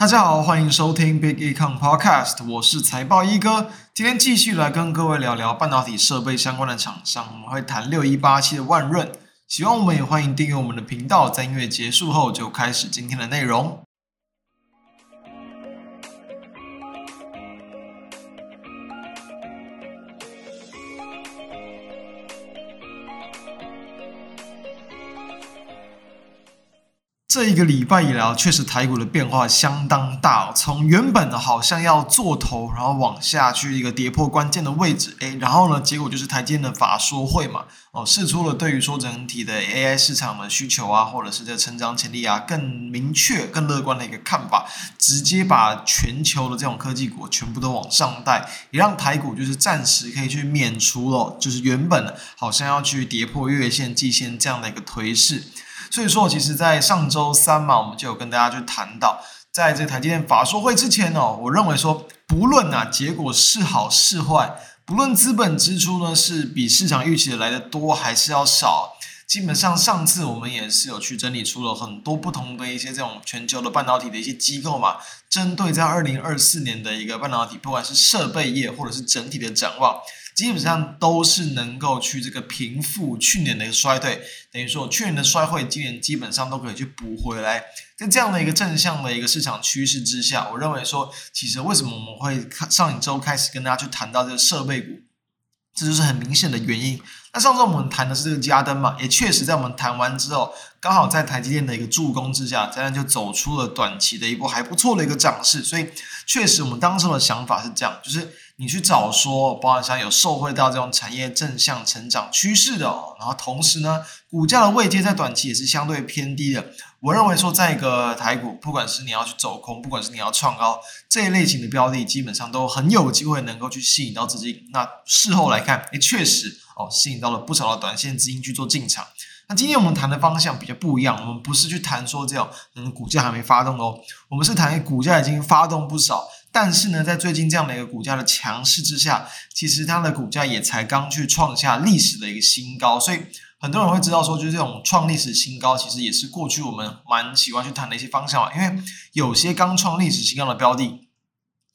大家好，欢迎收听 Big Econ Podcast，我是财报一哥。今天继续来跟各位聊聊半导体设备相关的厂商，我们会谈六一八七的万润。喜欢我们也欢迎订阅我们的频道。在音乐结束后，就开始今天的内容。这一个礼拜以来，确实台股的变化相当大。从原本的好像要做头，然后往下去一个跌破关键的位置，诶，然后呢，结果就是台积的法说会嘛，哦，释出了对于说整体的 AI 市场的需求啊，或者是这成长潜力啊，更明确、更乐观的一个看法，直接把全球的这种科技股全部都往上带，也让台股就是暂时可以去免除了，就是原本好像要去跌破月线、季线这样的一个颓势。所以说，其实，在上周三嘛，我们就有跟大家去谈到，在这台积电法说会之前哦，我认为说，不论啊结果是好是坏，不论资本支出呢是比市场预期的来得多还是要少，基本上上次我们也是有去整理出了很多不同的一些这种全球的半导体的一些机构嘛，针对在二零二四年的一个半导体，不管是设备业或者是整体的展望。基本上都是能够去这个平复去年的一个衰退，等于说去年的衰退，今年基本上都可以去补回来。在这样的一个正向的一个市场趋势之下，我认为说，其实为什么我们会上一周开始跟大家去谈到这个设备股，这就是很明显的原因。那上周我们谈的是这个加登嘛，也确实在我们谈完之后，刚好在台积电的一个助攻之下，这样就走出了短期的一波还不错的一个涨势。所以确实我们当时的想法是这样，就是。你去找说，包含像有受惠到这种产业正向成长趋势的哦，然后同时呢，股价的位阶在短期也是相对偏低的。我认为说，在一个台股，不管是你要去走空，不管是你要创高，这一类型的标的，基本上都很有机会能够去吸引到资金。那事后来看，诶，确实哦，吸引到了不少的短线资金去做进场。那今天我们谈的方向比较不一样，我们不是去谈说这种嗯股价还没发动哦，我们是谈股价已经发动不少。但是呢，在最近这样的一个股价的强势之下，其实它的股价也才刚去创下历史的一个新高，所以很多人会知道说，就是这种创历史新高，其实也是过去我们蛮喜欢去谈的一些方向嘛。因为有些刚创历史新高的标的，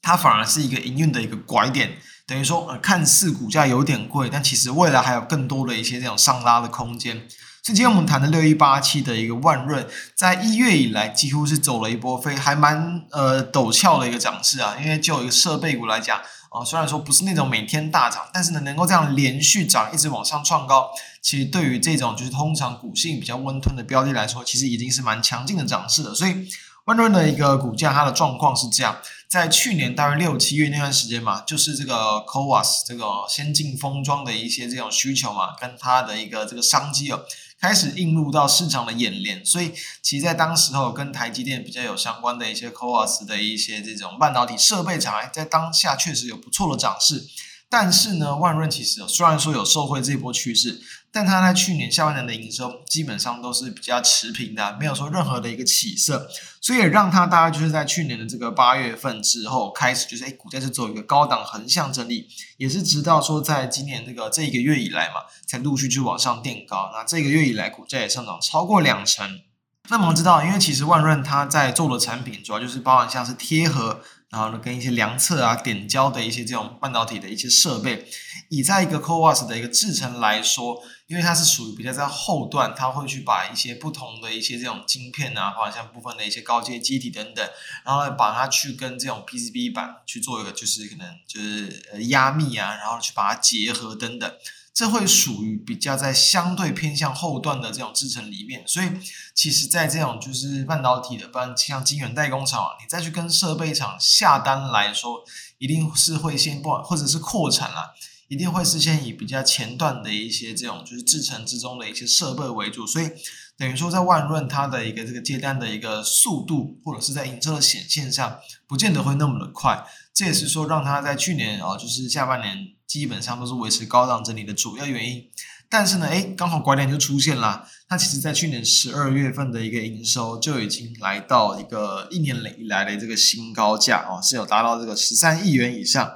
它反而是一个营运的一个拐点，等于说，呃，看似股价有点贵，但其实未来还有更多的一些这种上拉的空间。之前我们谈的六一八七的一个万润，在一月以来几乎是走了一波非，还蛮呃陡峭的一个涨势啊。因为就一个设备股来讲，啊、虽然说不是那种每天大涨，但是呢，能够这样连续涨，一直往上创高，其实对于这种就是通常股性比较温吞的标的来说，其实已经是蛮强劲的涨势了。所以万润的一个股价，它的状况是这样，在去年大约六七月那段时间嘛，就是这个 CoWoS 这个先进封装的一些这种需求嘛，跟它的一个这个商机哦。开始映入到市场的演练，所以其实在当时候跟台积电比较有相关的一些 CoWoS 的一些这种半导体设备厂，在当下确实有不错的涨势。但是呢，万润其实虽然说有受惠这波趋势，但它在去年下半年的营收基本上都是比较持平的，没有说任何的一个起色，所以也让它大概就是在去年的这个八月份之后开始，就是诶股价是走一个高档横向整理，也是直到说在今年这个这一个月以来嘛，才陆续去往上垫高。那这个月以来，股价也上涨超过两成。那我们知道，因为其实万润它在做的产品主要就是包含像是贴合。然后呢，跟一些量测啊、点胶的一些这种半导体的一些设备，以在一个 CoWoS 的一个制程来说，因为它是属于比较在后段，它会去把一些不同的一些这种晶片啊，或者像部分的一些高阶机体等等，然后把它去跟这种 PCB 板去做一个，就是可能就是呃压密啊，然后去把它结合等等。这会属于比较在相对偏向后段的这种制程里面，所以其实，在这种就是半导体的，不然像晶圆代工厂，你再去跟设备厂下单来说，一定是会先不或者是扩产啦，一定会是先以比较前段的一些这种就是制程之中的一些设备为主，所以等于说在万润它的一个这个接单的一个速度，或者是在营收的显现上，不见得会那么的快，这也是说让它在去年啊，就是下半年。基本上都是维持高档整理的主要原因，但是呢，诶，刚好拐点就出现了。它其实在去年十二月份的一个营收就已经来到一个一年以来的这个新高价哦，是有达到这个十三亿元以上，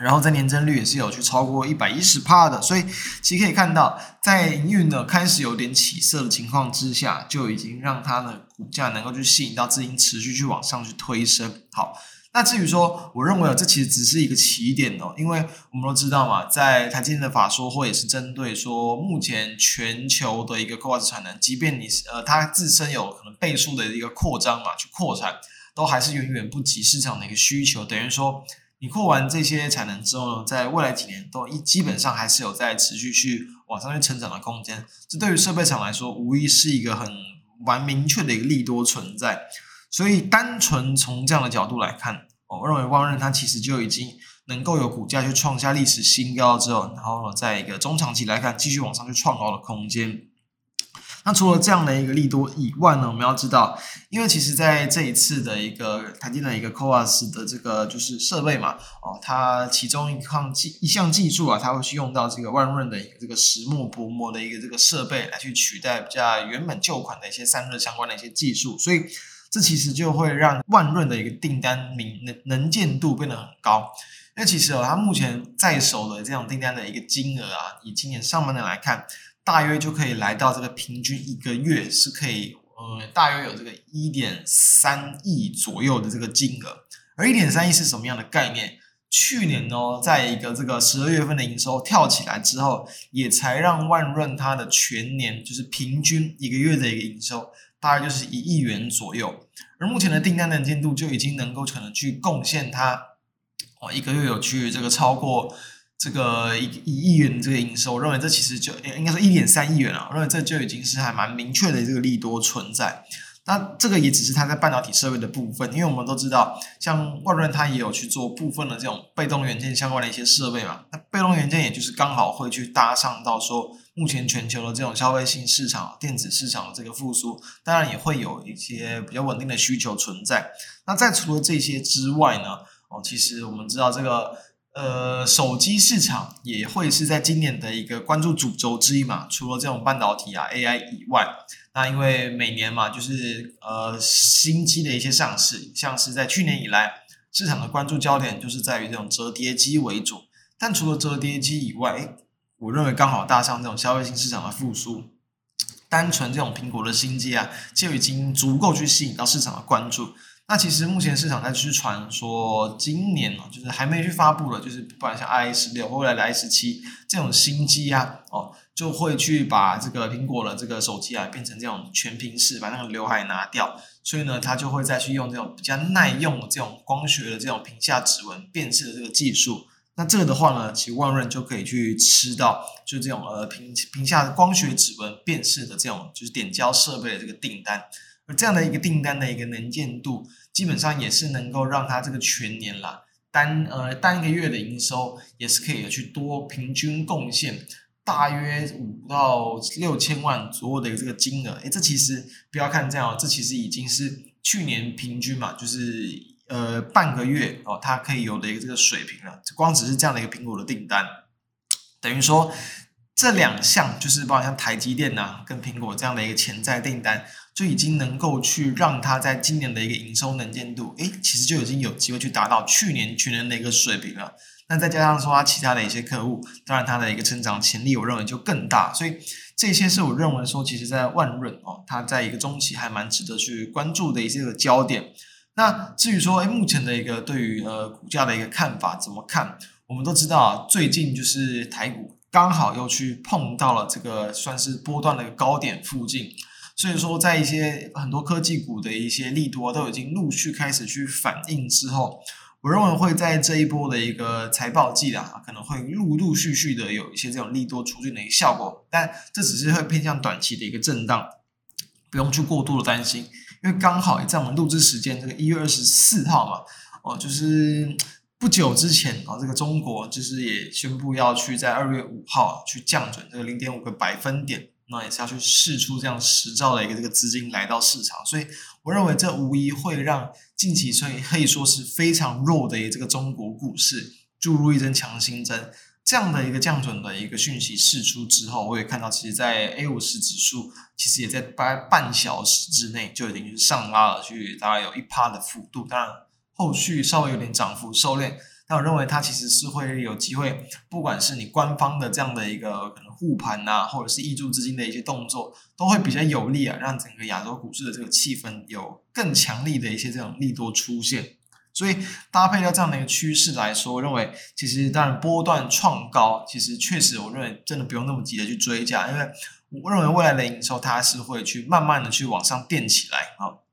然后在年增率也是有去超过一百一十帕的，所以其实可以看到，在营运呢开始有点起色的情况之下，就已经让它的股价能够去吸引到资金持续去往上去推升。好。那至于说，我认为这其实只是一个起点哦，因为我们都知道嘛，在台积电的法说会也是针对说，目前全球的一个 CoWoS 产能，即便你呃它自身有可能倍数的一个扩张嘛，去扩产，都还是远远不及市场的一个需求。等于说，你扩完这些产能之后呢，在未来几年都一基本上还是有在持续去往上去成长的空间。这对于设备厂来说，无疑是一个很蛮明确的一个利多存在。所以，单纯从这样的角度来看，我认为万润它其实就已经能够有股价去创下历史新高之后，然后呢，在一个中长期来看，继续往上去创高的空间。那除了这样的一个利多以外呢，我们要知道，因为其实在这一次的一个台积电的一个 Coas 的这个就是设备嘛，哦，它其中一项技一项技术啊，它会去用到这个万润的一个这个石墨薄膜的一个这个设备来去取代比较原本旧款的一些散热相关的一些技术，所以。这其实就会让万润的一个订单明能能见度变得很高，因为其实哦，它目前在手的这种订单的一个金额啊，以今年上半年来看，大约就可以来到这个平均一个月是可以，呃，大约有这个一点三亿左右的这个金额。而一点三亿是什么样的概念？去年哦，在一个这个十二月份的营收跳起来之后，也才让万润它的全年就是平均一个月的一个营收。大概就是一亿元左右，而目前的订单能见度就已经能够可能去贡献它哦，一个月有去这个超过这个一一亿元这个营收，我认为这其实就应该是一点三亿元啊，我认为这就已经是还蛮明确的这个利多存在。那这个也只是它在半导体设备的部分，因为我们都知道，像万润它也有去做部分的这种被动元件相关的一些设备嘛，那被动元件也就是刚好会去搭上到说。目前全球的这种消费性市场、电子市场的这个复苏，当然也会有一些比较稳定的需求存在。那在除了这些之外呢，哦，其实我们知道这个呃手机市场也会是在今年的一个关注主轴之一嘛。除了这种半导体啊、AI 以外，那因为每年嘛，就是呃新机的一些上市，像是在去年以来，市场的关注焦点就是在于这种折叠机为主。但除了折叠机以外，我认为刚好搭上这种消费性市场的复苏，单纯这种苹果的新机啊，就已经足够去吸引到市场的关注。那其实目前市场在去传说，今年哦，就是还没去发布的，就是不管像 i 十六或未来的 i 十七这种新机啊，哦，就会去把这个苹果的这个手机啊变成这种全屏式，把那个刘海拿掉，所以呢，它就会再去用这种比较耐用的这种光学的这种屏下指纹辨识的这个技术。那这个的话呢，其实万润就可以去吃到，就这种呃屏屏下光学指纹辨识的这种就是点胶设备的这个订单，而这样的一个订单的一个能见度，基本上也是能够让它这个全年啦单呃单一个月的营收也是可以去多平均贡献大约五到六千万左右的一个这个金额。诶，这其实不要看这样，哦这其实已经是去年平均嘛，就是。呃，半个月哦，它可以有的一个这个水平了。光只是这样的一个苹果的订单，等于说这两项就是包括像台积电呐、跟苹果这样的一个潜在订单，就已经能够去让它在今年的一个营收能见度，诶，其实就已经有机会去达到去年全年的一个水平了。那再加上说它其他的一些客户，当然它的一个成长潜力，我认为就更大。所以这些是我认为说，其实在万润哦，它在一个中期还蛮值得去关注的一些个焦点。那至于说，哎，目前的一个对于呃股价的一个看法怎么看？我们都知道啊，最近就是台股刚好又去碰到了这个算是波段的一个高点附近，所以说在一些很多科技股的一些利多都已经陆续开始去反应之后，我认为会在这一波的一个财报季啊，可能会陆陆续续的有一些这种利多出现的一个效果，但这只是会偏向短期的一个震荡，不用去过度的担心。因为刚好也在我们录制时间，这个一月二十四号嘛，哦，就是不久之前啊，这个中国就是也宣布要去在二月五号去降准这个零点五个百分点，那也是要去试出这样十兆的一个这个资金来到市场，所以我认为这无疑会让近期所以可以说是非常弱的一个这个中国股市注入一针强心针。这样的一个降准的一个讯息释出之后，我也看到，其实，在 A 五十指数其实也在大概半小时之内就已经上拉了去，大概有一趴的幅度。当然，后续稍微有点涨幅收敛。但我认为它其实是会有机会，不管是你官方的这样的一个可能护盘呐，或者是挹注资金的一些动作，都会比较有利啊，让整个亚洲股市的这个气氛有更强力的一些这种利多出现。所以搭配到这样的一个趋势来说，我认为其实当然波段创高，其实确实我认为真的不用那么急的去追加，因为我认为未来的营收它是会去慢慢的去往上垫起来啊。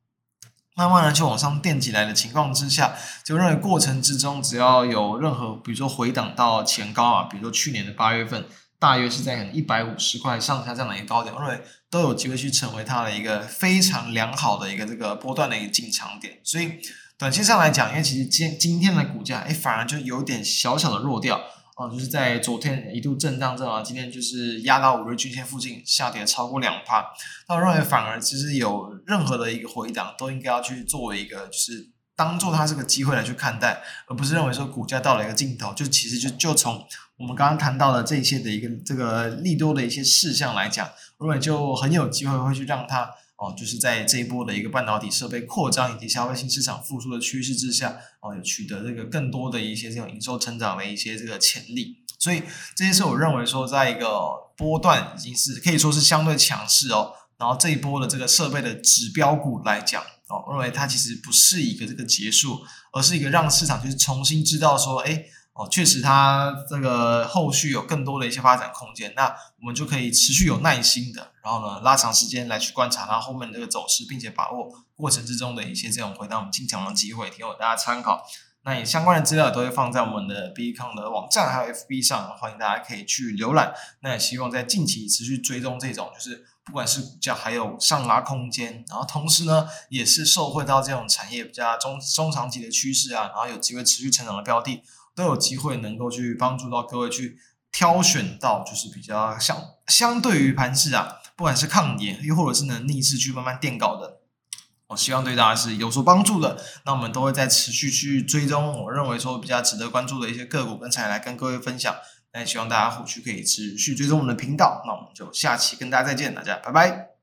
慢慢的去往上垫起来的情况之下，就认为过程之中只要有任何，比如说回档到前高啊，比如说去年的八月份，大约是在一百五十块上下这样的一个高点，我认为都有机会去成为它的一个非常良好的一个这个波段的一个进场点。所以短期上来讲，因为其实今今天的股价，哎，反而就有点小小的弱掉。哦，就是在昨天一度震荡震荡，今天就是压到五日均线附近，下跌超过两趴。那我认为反而其实有任何的一个回档，都应该要去作为一个，就是当做它是个机会来去看待，而不是认为说股价到了一个尽头，就其实就就从我们刚刚谈到的这些的一个这个利多的一些事项来讲，我认为就很有机会会去让它。哦，就是在这一波的一个半导体设备扩张以及消费性市场复苏的趋势之下，哦，有取得这个更多的一些这种营收成长的一些这个潜力，所以这些是我认为说，在一个波段已经是可以说是相对强势哦。然后这一波的这个设备的指标股来讲，哦，我认为它其实不是一个这个结束，而是一个让市场就是重新知道说，哎。哦，确实，它这个后续有更多的一些发展空间，那我们就可以持续有耐心的，然后呢，拉长时间来去观察它后面这个走势，并且把握过程之中的一些这种回到我们进场的机会，提供大家参考。那也相关的资料都会放在我们的 Bitcoin 的网站还有 FB 上，欢迎大家可以去浏览。那也希望在近期持续追踪这种，就是不管是股价还有上拉空间，然后同时呢，也是受惠到这种产业比较中中长期的趋势啊，然后有机会持续成长的标的。都有机会能够去帮助到各位去挑选到，就是比较相相对于盘势啊，不管是抗跌又或者是能逆势去慢慢垫高的，我希望对大家是有所帮助的。那我们都会再持续去追踪，我认为说比较值得关注的一些个股跟产业来跟各位分享。那也希望大家后续可以持续追踪我们的频道。那我们就下期跟大家再见，大家拜拜。